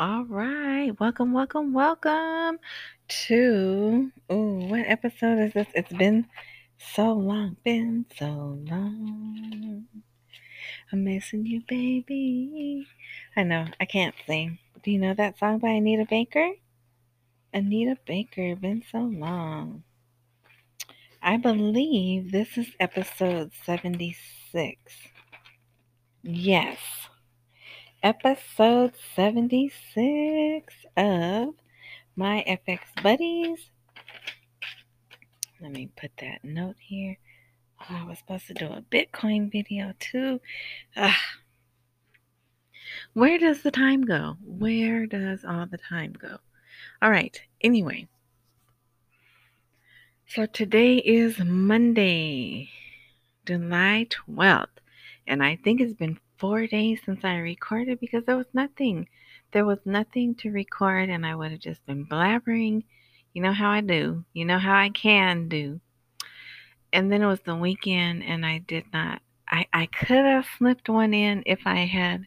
All right. Welcome, welcome, welcome to. Ooh, what episode is this? It's been so long. Been so long. I'm missing you, baby. I know. I can't sing. Do you know that song by Anita Baker? Anita Baker. Been so long. I believe this is episode 76. Yes episode 76 of my FX Buddies. Let me put that note here. Oh, I was supposed to do a Bitcoin video too. Ugh. Where does the time go? Where does all the time go? All right, anyway. So today is Monday, July 12th, and I think it's been four days since I recorded because there was nothing. There was nothing to record, and I would have just been blabbering. You know how I do, you know how I can do. And then it was the weekend, and I did not. I, I could have slipped one in if I had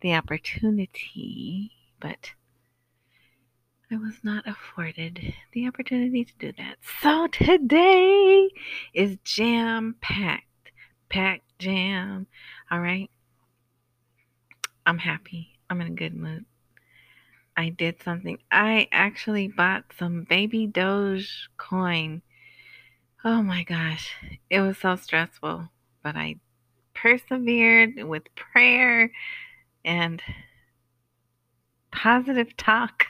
the opportunity, but I was not afforded the opportunity to do that. So today is jam packed, packed jam. All right. I'm happy. I'm in a good mood. I did something. I actually bought some baby Doge coin. Oh my gosh. It was so stressful, but I persevered with prayer and positive talk.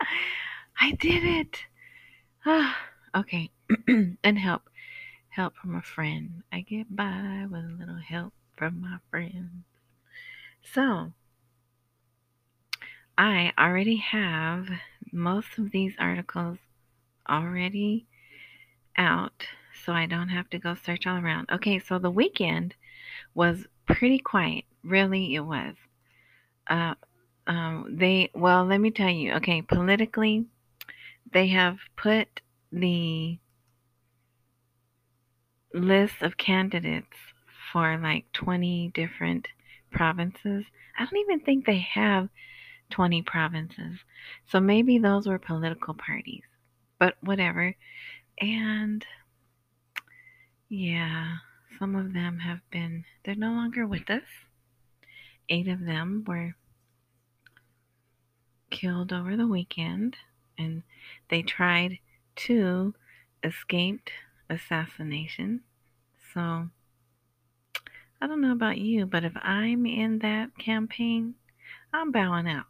I did it. Ah, okay. and help. Help from a friend. I get by with a little help from my friends. So, I already have most of these articles already out, so I don't have to go search all around. Okay, so the weekend was pretty quiet. Really, it was. Uh, um, they, well, let me tell you, okay, politically, they have put the list of candidates for like 20 different provinces. I don't even think they have 20 provinces. So maybe those were political parties, but whatever. And yeah, some of them have been, they're no longer with us. Eight of them were killed over the weekend, and they tried to escape assassination. So I don't know about you, but if I'm in that campaign, I'm bowing out.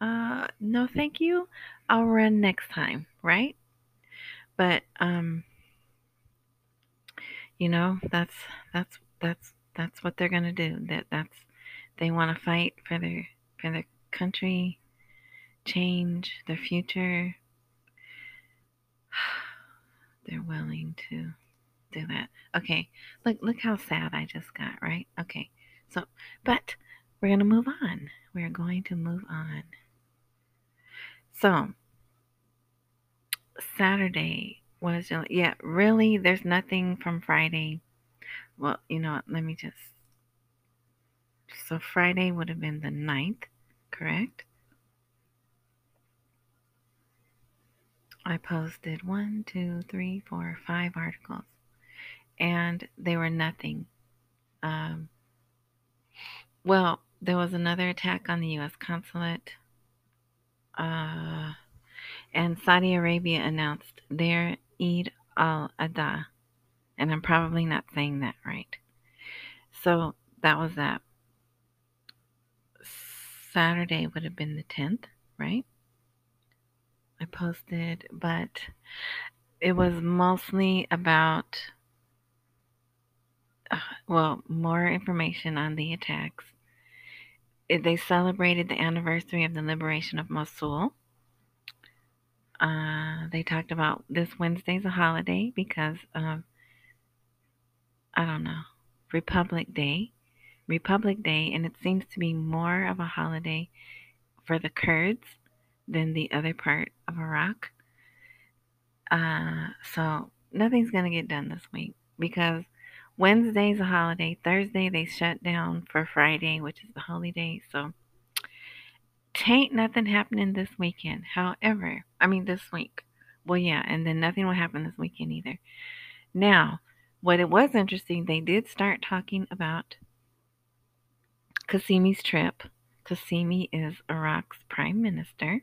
Uh, no, thank you. I'll run next time, right? But um, you know, that's that's that's that's what they're gonna do. That that's they want to fight for their for their country, change their future. They're willing to do that. Okay, look look how sad I just got, right? Okay, so but we're gonna move on. We're going to move on. So Saturday was yeah, really there's nothing from Friday. Well, you know what, let me just so Friday would have been the 9th, correct? I posted one, two, three, four, five articles and they were nothing. Um, well, there was another attack on the U.S. consulate, uh, and Saudi Arabia announced their Eid al Adha, and I'm probably not saying that right. So that was that. Saturday would have been the 10th, right? I posted, but it was mostly about well, more information on the attacks. They celebrated the anniversary of the liberation of Mosul. Uh, they talked about this Wednesday's a holiday because of, I don't know, Republic Day. Republic Day, and it seems to be more of a holiday for the Kurds than the other part of Iraq. Uh, so nothing's going to get done this week because Wednesday's a holiday. Thursday they shut down for Friday, which is the holy day. So Tain't nothing happening this weekend. However, I mean this week. Well, yeah, and then nothing will happen this weekend either. Now, what it was interesting, they did start talking about Qasimi's trip. Qasimi is Iraq's prime minister,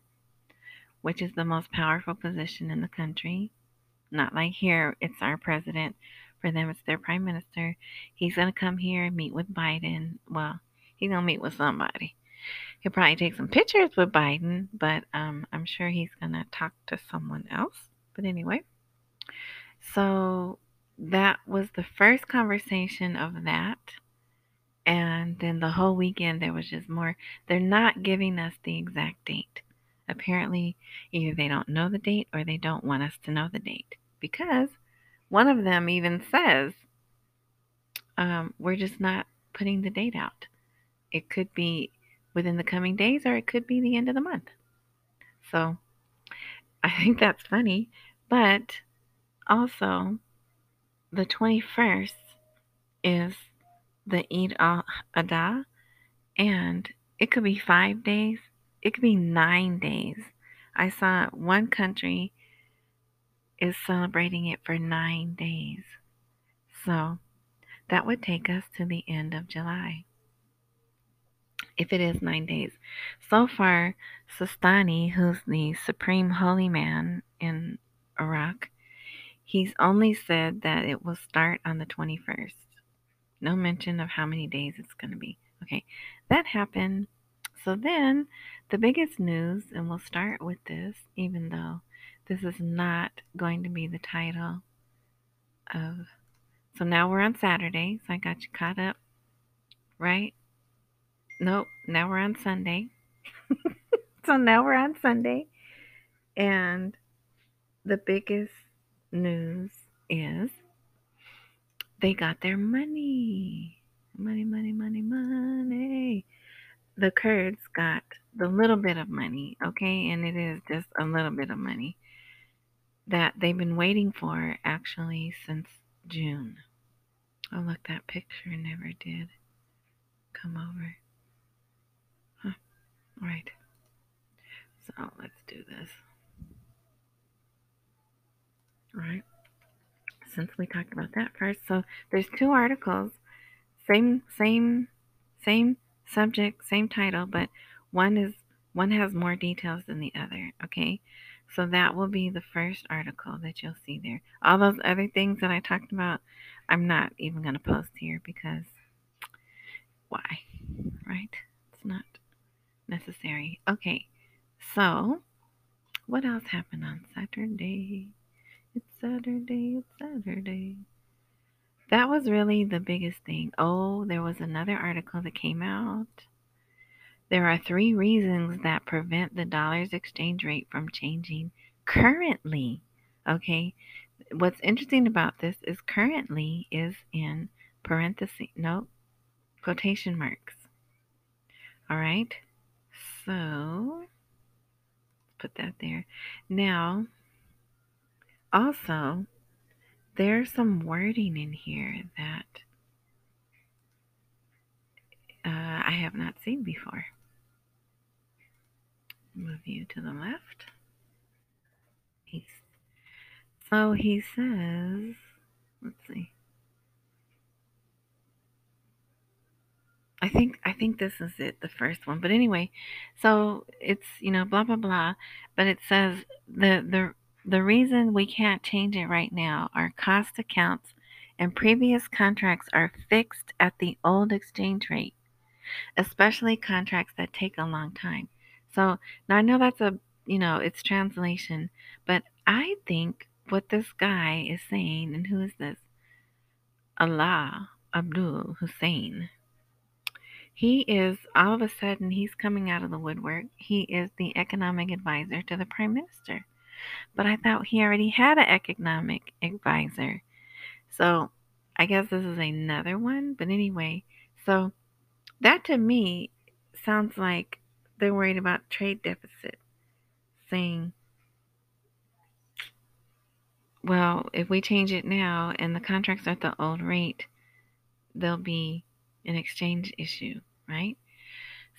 which is the most powerful position in the country. Not like here, it's our president. For them, it's their prime minister. He's going to come here and meet with Biden. Well, he's going to meet with somebody. He'll probably take some pictures with Biden, but um, I'm sure he's going to talk to someone else. But anyway, so that was the first conversation of that. And then the whole weekend, there was just more. They're not giving us the exact date. Apparently, either they don't know the date or they don't want us to know the date. Because one of them even says, um, we're just not putting the date out. It could be within the coming days or it could be the end of the month. So I think that's funny. But also, the 21st is the Eid al Adha, and it could be five days, it could be nine days. I saw one country is celebrating it for nine days. So that would take us to the end of July. If it is nine days. So far, Sistani, who's the supreme holy man in Iraq, he's only said that it will start on the 21st. No mention of how many days it's going to be. Okay, that happened. So then, the biggest news, and we'll start with this, even though this is not going to be the title of. So now we're on Saturday, so I got you caught up, right? Nope, now we're on Sunday. so now we're on Sunday, and the biggest news is they got their money. Money, money, money, money. The Kurds got the little bit of money, okay? And it is just a little bit of money that they've been waiting for actually since June. Oh, look, that picture never did come over. Huh. Right. So let's do this. Right. Since we talked about that first, so there's two articles, same, same, same subject, same title, but one is one has more details than the other. Okay. So that will be the first article that you'll see there. All those other things that I talked about, I'm not even going to post here because why? Right? It's not necessary. Okay. So, what else happened on Saturday? It's Saturday, it's Saturday. That was really the biggest thing. Oh, there was another article that came out there are three reasons that prevent the dollar's exchange rate from changing currently. Okay. What's interesting about this is currently is in parentheses, no, quotation marks. All right. So put that there. Now, also, there's some wording in here that uh, I have not seen before. Move you to the left. He's, so he says, let's see. I think I think this is it, the first one. But anyway, so it's you know blah blah blah, but it says the the the reason we can't change it right now, our cost accounts and previous contracts are fixed at the old exchange rate, especially contracts that take a long time. So now I know that's a, you know, it's translation, but I think what this guy is saying, and who is this? Alaa Abdul Hussein. He is, all of a sudden, he's coming out of the woodwork. He is the economic advisor to the prime minister. But I thought he already had an economic advisor. So I guess this is another one. But anyway, so that to me sounds like they're worried about trade deficit, saying, well, if we change it now and the contracts are at the old rate, there'll be an exchange issue, right?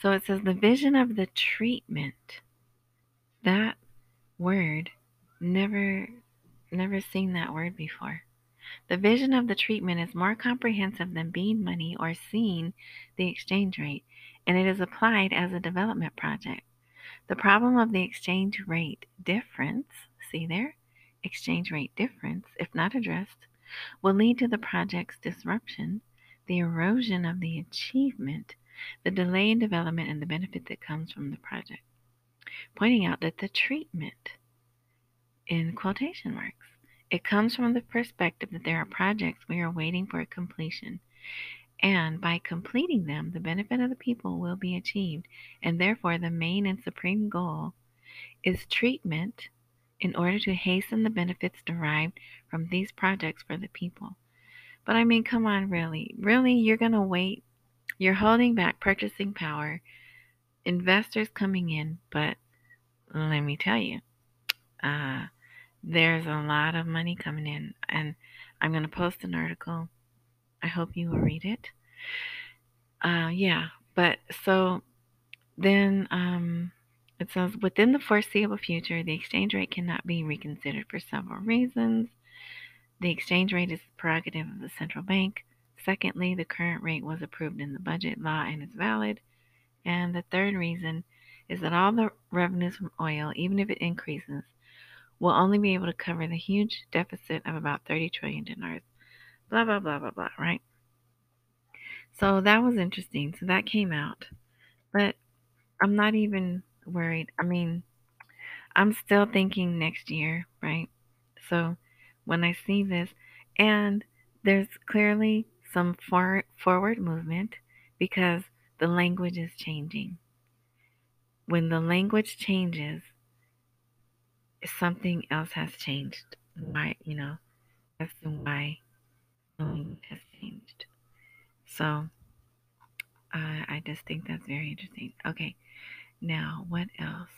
So it says the vision of the treatment. That word, never, never seen that word before. The vision of the treatment is more comprehensive than being money or seeing the exchange rate, and it is applied as a development project. The problem of the exchange rate difference, see there, exchange rate difference, if not addressed, will lead to the project's disruption, the erosion of the achievement, the delay in development, and the benefit that comes from the project. Pointing out that the treatment, in quotation marks, it comes from the perspective that there are projects we are waiting for completion, and by completing them, the benefit of the people will be achieved, and therefore the main and supreme goal is treatment in order to hasten the benefits derived from these projects for the people. But I mean, come on, really? Really, you're going to wait? You're holding back purchasing power, investors coming in, but let me tell you, uh, there's a lot of money coming in, and I'm going to post an article. I hope you will read it. Uh, yeah, but so then um, it says within the foreseeable future, the exchange rate cannot be reconsidered for several reasons. The exchange rate is the prerogative of the central bank. Secondly, the current rate was approved in the budget law and is valid. And the third reason is that all the revenues from oil, even if it increases, will only be able to cover the huge deficit of about 30 trillion dinars. Blah, blah, blah, blah, blah, right? So that was interesting. So that came out. But I'm not even worried. I mean, I'm still thinking next year, right? So when I see this, and there's clearly some far, forward movement because the language is changing. When the language changes, something else has changed. Why, you know, that's why language has changed. So uh, I just think that's very interesting. Okay, now what else?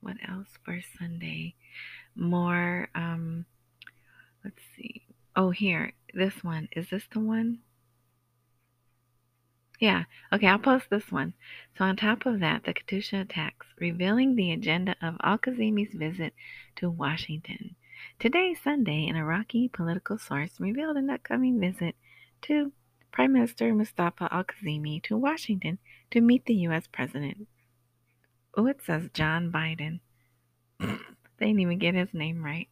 What else for Sunday? More. Um, let's see. Oh, here, this one. Is this the one? Yeah, okay, I'll post this one. So, on top of that, the Katyusha attacks, revealing the agenda of Al Kazimi's visit to Washington. Today, Sunday, an Iraqi political source revealed an upcoming visit to Prime Minister Mustafa Al Kazimi to Washington to meet the U.S. President. Oh, it says John Biden. they didn't even get his name right.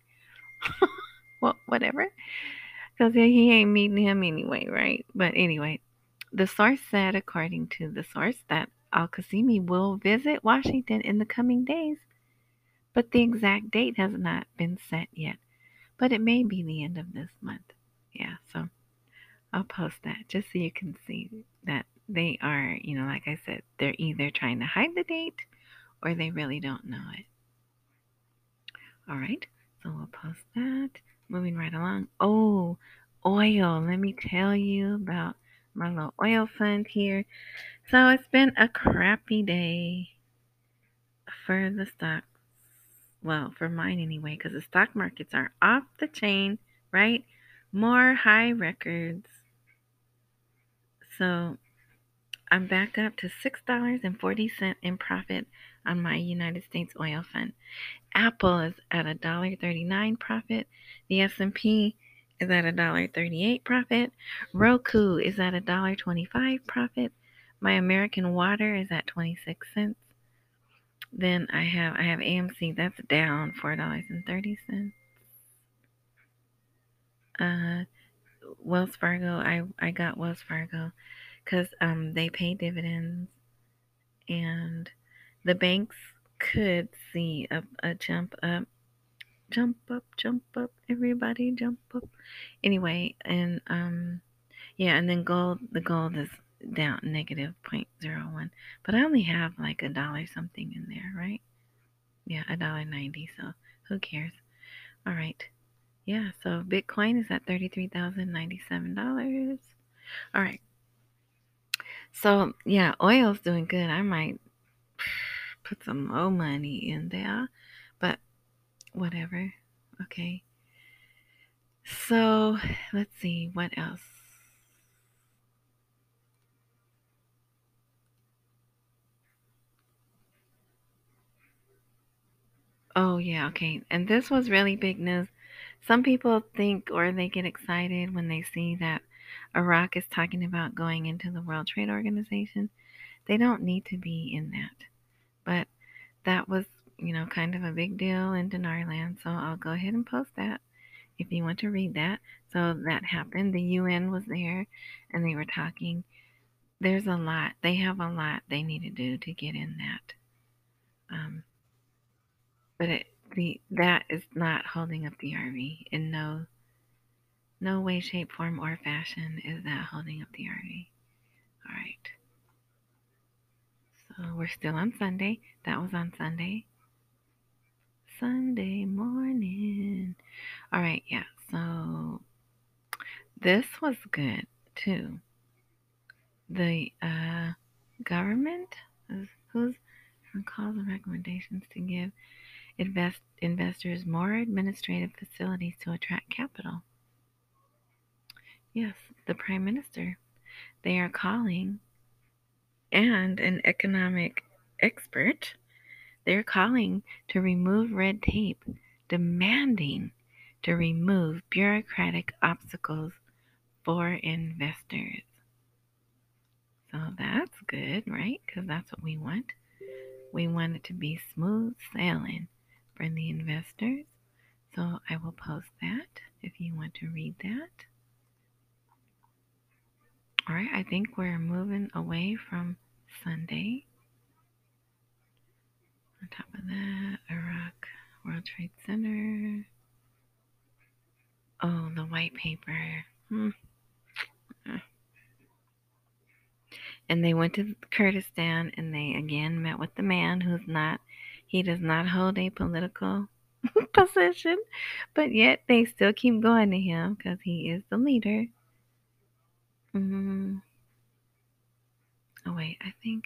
well, whatever. Because he ain't meeting him anyway, right? But anyway, the source said, according to the source, that Al Qasimi will visit Washington in the coming days, but the exact date has not been set yet. But it may be the end of this month. Yeah, so I'll post that just so you can see that they are, you know, like I said, they're either trying to hide the date or they really don't know it. All right, so we'll post that. Moving right along. Oh, oil. Let me tell you about my little oil fund here. So it's been a crappy day for the stocks. Well, for mine anyway, because the stock markets are off the chain, right? More high records. So I'm back up to $6.40 in profit on my United States oil fund. Apple is at a $1.39 profit. The S&P is at a dollar thirty-eight profit. Roku is at a dollar twenty-five profit. My American Water is at twenty-six cents. Then I have I have AMC that's down four dollars and thirty cents. Uh, Wells Fargo I I got Wells Fargo because um they pay dividends and the banks could see a, a jump up jump up, jump up, everybody jump up. Anyway, and um yeah, and then gold the gold is down negative 0.01. But I only have like a dollar something in there, right? Yeah, a dollar ninety, so who cares? All right. Yeah, so Bitcoin is at $33,097. All right. So, yeah, oil's doing good. I might put some more money in there whatever. Okay. So let's see what else. Oh, yeah, okay. And this was really big news. Some people think or they get excited when they see that Iraq is talking about going into the World Trade Organization. They don't need to be in that. But that was you know, kind of a big deal in Dinarland. So I'll go ahead and post that if you want to read that. So that happened. The UN was there and they were talking. There's a lot. They have a lot they need to do to get in that. Um, but it, the that is not holding up the RV in no no way, shape, form, or fashion is that holding up the RV. All right. So we're still on Sunday. That was on Sunday. Sunday morning. All right, yeah. So this was good too. The uh, government who's calls and recommendations to give invest, investors more administrative facilities to attract capital. Yes, the Prime Minister. They are calling, and an economic expert, they're calling to remove red tape, demanding to remove bureaucratic obstacles for investors. So that's good, right? Because that's what we want. We want it to be smooth sailing for the investors. So I will post that if you want to read that. All right, I think we're moving away from Sunday. On top of that, Iraq World Trade Center. Oh, the white paper. Hmm. And they went to Kurdistan and they again met with the man who's not he does not hold a political position, but yet they still keep going to him because he is the leader. Mm-hmm. Oh, wait, I think.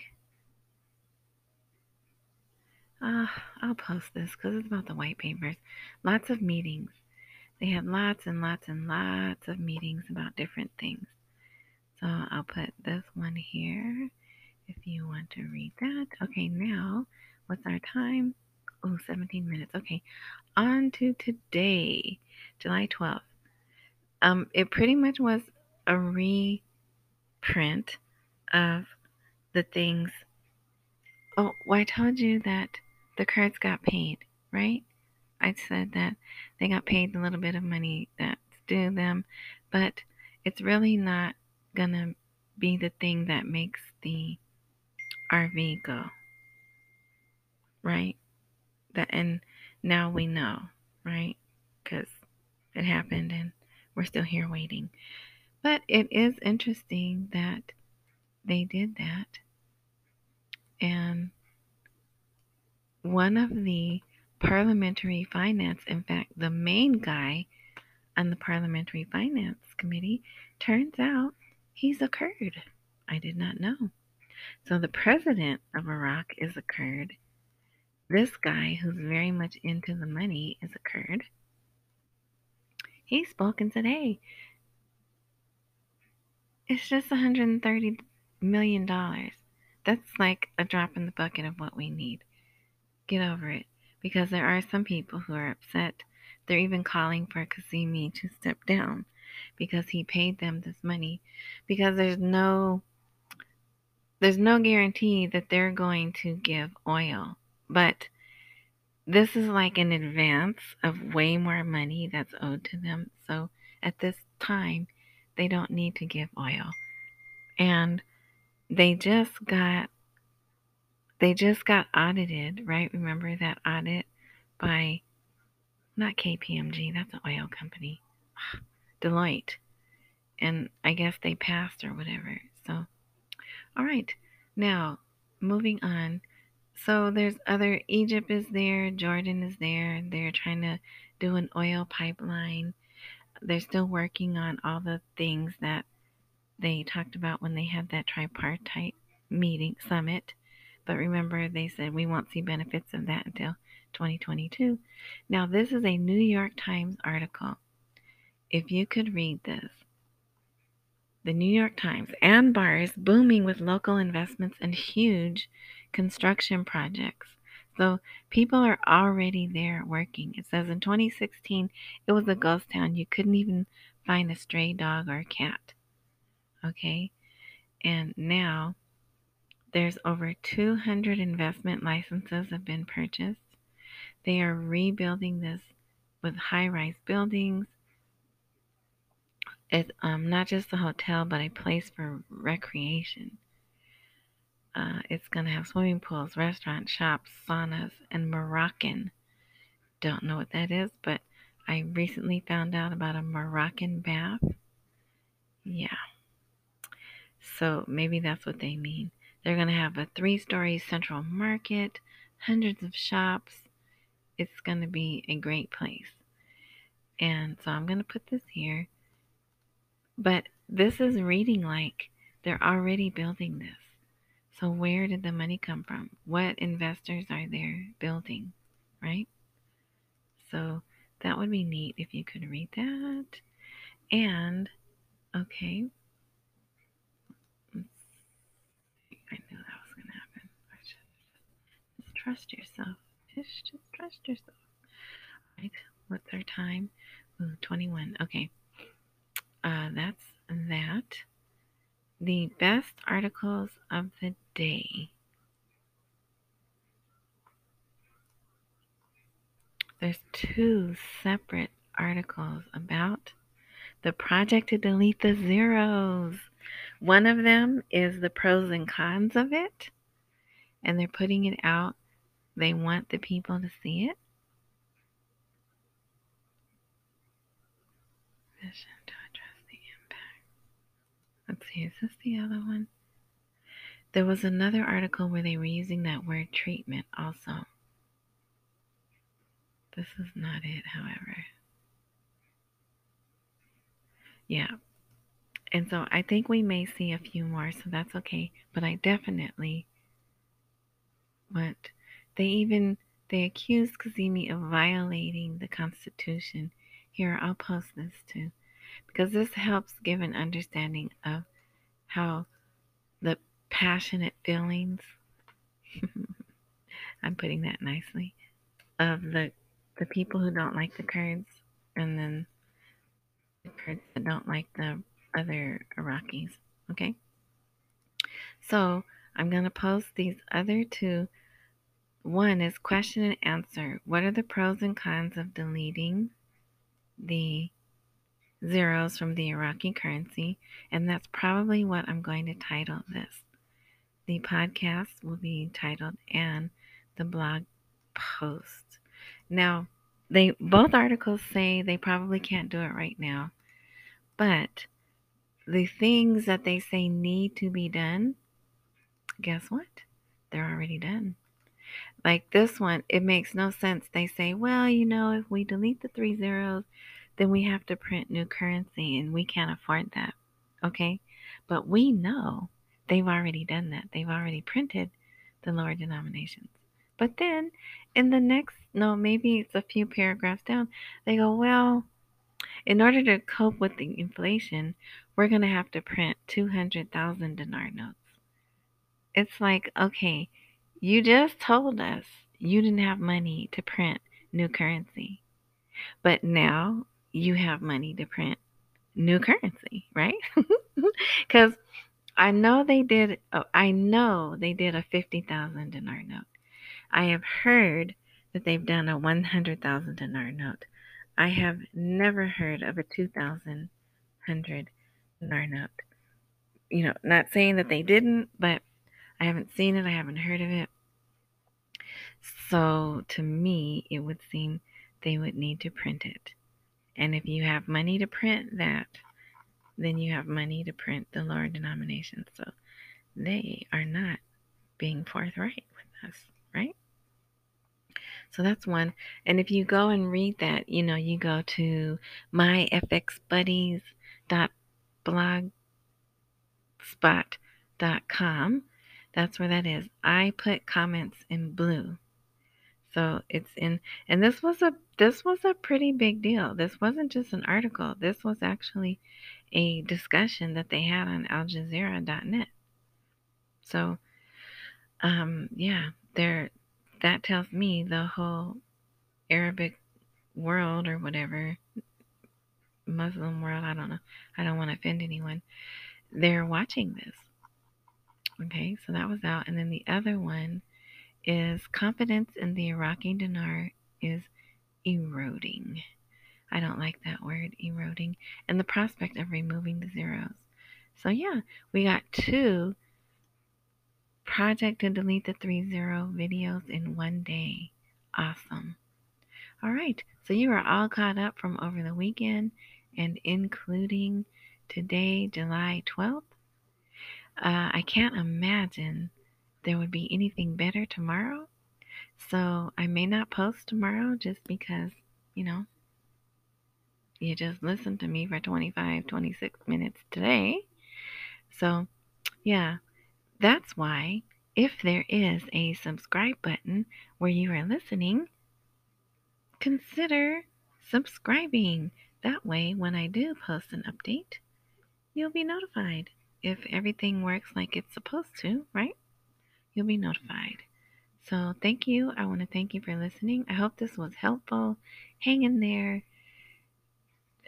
Uh, I'll post this because it's about the white papers. Lots of meetings. They had lots and lots and lots of meetings about different things. So I'll put this one here if you want to read that. Okay, now What's our time? Oh, 17 minutes. Okay. On to today, July 12th. Um, it pretty much was a reprint of the things. Oh, well, I told you that the Kurds got paid, right? I said that they got paid a little bit of money that's due them, but it's really not gonna be the thing that makes the RV go right? That and now we know, right? Because it happened and we're still here waiting. But it is interesting that they did that. And one of the parliamentary finance, in fact, the main guy on the parliamentary finance committee, turns out he's a Kurd. I did not know. So the president of Iraq is a Kurd, this guy, who's very much into the money, is a Kurd. He spoke and said, Hey, it's just $130 million. That's like a drop in the bucket of what we need. Get over it. Because there are some people who are upset. They're even calling for Qasimi to step down because he paid them this money. Because there's no there's no guarantee that they're going to give oil but this is like an advance of way more money that's owed to them. So at this time, they don't need to give oil. And they just got they just got audited, right? Remember that audit by not KPMG, that's an oil company. Deloitte. And I guess they passed or whatever. So all right. Now, moving on so there's other Egypt is there, Jordan is there. They're trying to do an oil pipeline. They're still working on all the things that they talked about when they had that tripartite meeting summit. But remember, they said we won't see benefits of that until 2022. Now, this is a New York Times article. If you could read this, the New York Times, Anbar is booming with local investments and huge construction projects. So people are already there working. It says in 2016, it was a ghost town. You couldn't even find a stray dog or a cat. Okay. And now there's over 200 investment licenses have been purchased. They are rebuilding this with high rise buildings. It's um, not just a hotel, but a place for recreation. Uh, it's going to have swimming pools, restaurants, shops, saunas, and Moroccan. Don't know what that is, but I recently found out about a Moroccan bath. Yeah. So maybe that's what they mean. They're going to have a three story central market, hundreds of shops. It's going to be a great place. And so I'm going to put this here. But this is reading like they're already building this. So, where did the money come from? What investors are there building, right? So, that would be neat if you could read that. And, okay. I knew that was going to happen. Just trust yourself. Just, just trust yourself. All right. What's our time? Ooh, 21. Okay. Uh, that's that. The best articles of the day. There's two separate articles about the project to delete the zeros. One of them is the pros and cons of it, and they're putting it out. They want the people to see it. Vision to address the impact. Let's see, is this the other one? There was another article where they were using that word treatment also. This is not it, however. Yeah. And so I think we may see a few more, so that's okay. But I definitely what they even they accused Kazemi of violating the Constitution. Here, I'll post this too, because this helps give an understanding of how the passionate feelings. I'm putting that nicely of the the people who don't like the Kurds, and then the Kurds that don't like the other Iraqis. Okay. So I'm gonna post these other two. One is question and answer. What are the pros and cons of deleting the zeros from the Iraqi currency? And that's probably what I'm going to title this. The podcast will be titled and the blog post. Now, they both articles say they probably can't do it right now, but the things that they say need to be done, guess what? They're already done. Like this one, it makes no sense. They say, well, you know, if we delete the three zeros, then we have to print new currency and we can't afford that. Okay? But we know They've already done that. They've already printed the lower denominations. But then in the next, no, maybe it's a few paragraphs down, they go, well, in order to cope with the inflation, we're going to have to print 200,000 dinar notes. It's like, okay, you just told us you didn't have money to print new currency. But now you have money to print new currency, right? Because I know they did. Oh, I know they did a fifty thousand dinar note. I have heard that they've done a one hundred thousand dinar note. I have never heard of a two thousand hundred dinar note. You know, not saying that they didn't, but I haven't seen it. I haven't heard of it. So to me, it would seem they would need to print it. And if you have money to print that, then you have money to print the lower denominations. So they are not being forthright with us, right? So that's one. And if you go and read that, you know, you go to myfxbuddies.blogspot.com. That's where that is. I put comments in blue. So it's in and this was a this was a pretty big deal. This wasn't just an article. This was actually a discussion that they had on aljazeera.net. So, um, yeah, they're that tells me the whole Arabic world or whatever, Muslim world, I don't know. I don't want to offend anyone. They're watching this. Okay, so that was out. And then the other one is confidence in the Iraqi dinar is eroding. I don't like that word, eroding. And the prospect of removing the zeros. So, yeah, we got two project to delete the three zero videos in one day. Awesome. All right, so you are all caught up from over the weekend and including today, July 12th. Uh, I can't imagine there would be anything better tomorrow. So I may not post tomorrow just because, you know, you just listened to me for 25, 26 minutes today. So, yeah, that's why if there is a subscribe button where you are listening, consider subscribing. That way, when I do post an update, you'll be notified. If everything works like it's supposed to, right? You'll be notified. So, thank you. I want to thank you for listening. I hope this was helpful. Hang in there.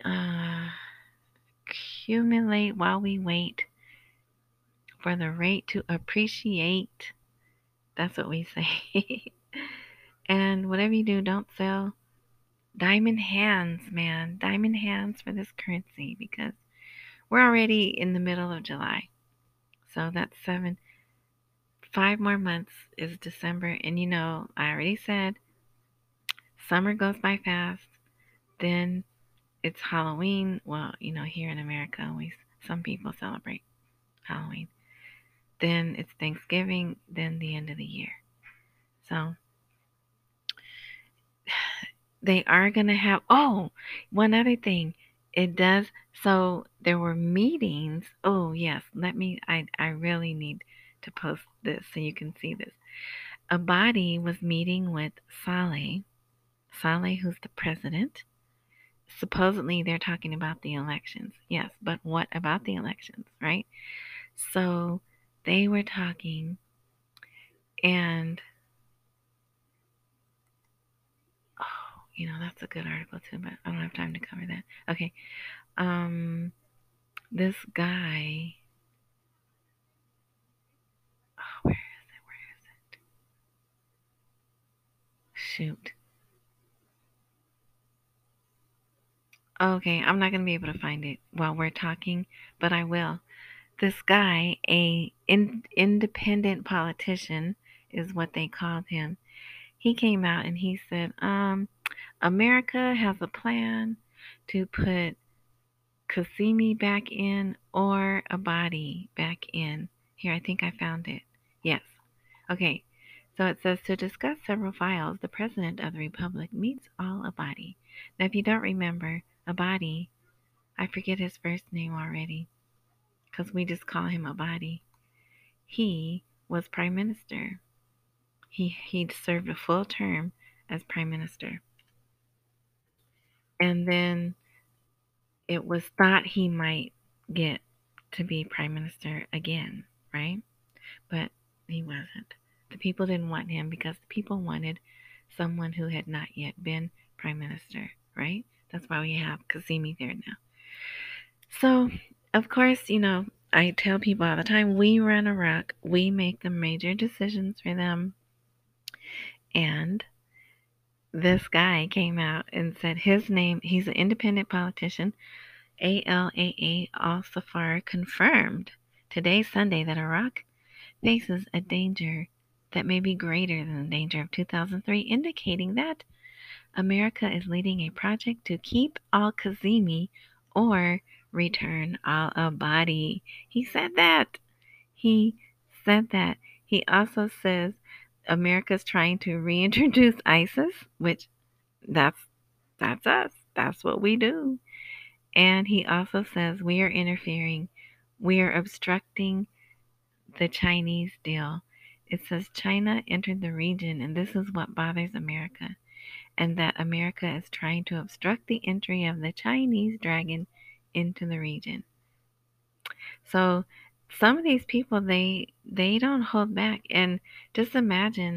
Uh, accumulate while we wait for the rate to appreciate. That's what we say. and whatever you do, don't sell diamond hands, man. Diamond hands for this currency because we're already in the middle of July. So that's seven. Five more months is December. And you know, I already said summer goes by fast. Then it's Halloween. Well, you know, here in America, we some people celebrate Halloween. Then it's Thanksgiving. Then the end of the year. So they are going to have. Oh, one other thing. It does. So there were meetings. Oh, yes. Let me. I, I really need to post this so you can see this. Abadi was meeting with Saleh. Saleh, who's the president. Supposedly they're talking about the elections. Yes, but what about the elections, right? So they were talking and oh, you know, that's a good article too, but I don't have time to cover that. Okay. Um this guy oh, where is it? Where is it? Okay, I'm not going to be able to find it while we're talking, but I will. This guy, a in, independent politician is what they called him. He came out and he said, um America has a plan to put Qasimi back in or Abadi back in. Here, I think I found it. Yes. Okay. So it says to discuss several files, the President of the Republic meets al Abadi. Now, if you don't remember, Abadi, I forget his first name already because we just call him Abadi. He was Prime Minister. He, he served a full term as Prime Minister. And then it was thought he might get to be prime minister again, right? But he wasn't. The people didn't want him because the people wanted someone who had not yet been prime minister, right? That's why we have Qasimi there now. So, of course, you know, I tell people all the time we run Iraq, we make the major decisions for them. And this guy came out and said his name, he's an independent politician. ALAA Al Safar confirmed today, Sunday, that Iraq faces a danger that may be greater than the danger of 2003, indicating that America is leading a project to keep al Qasimi or return al Abadi. He said that. He said that. He also says America's trying to reintroduce ISIS, which that's that's us. That's what we do. And he also says we are interfering. We are obstructing the Chinese deal. It says China entered the region and this is what bothers America. And that America is trying to obstruct the entry of the Chinese dragon into the region. So some of these people they they don't hold back and just imagine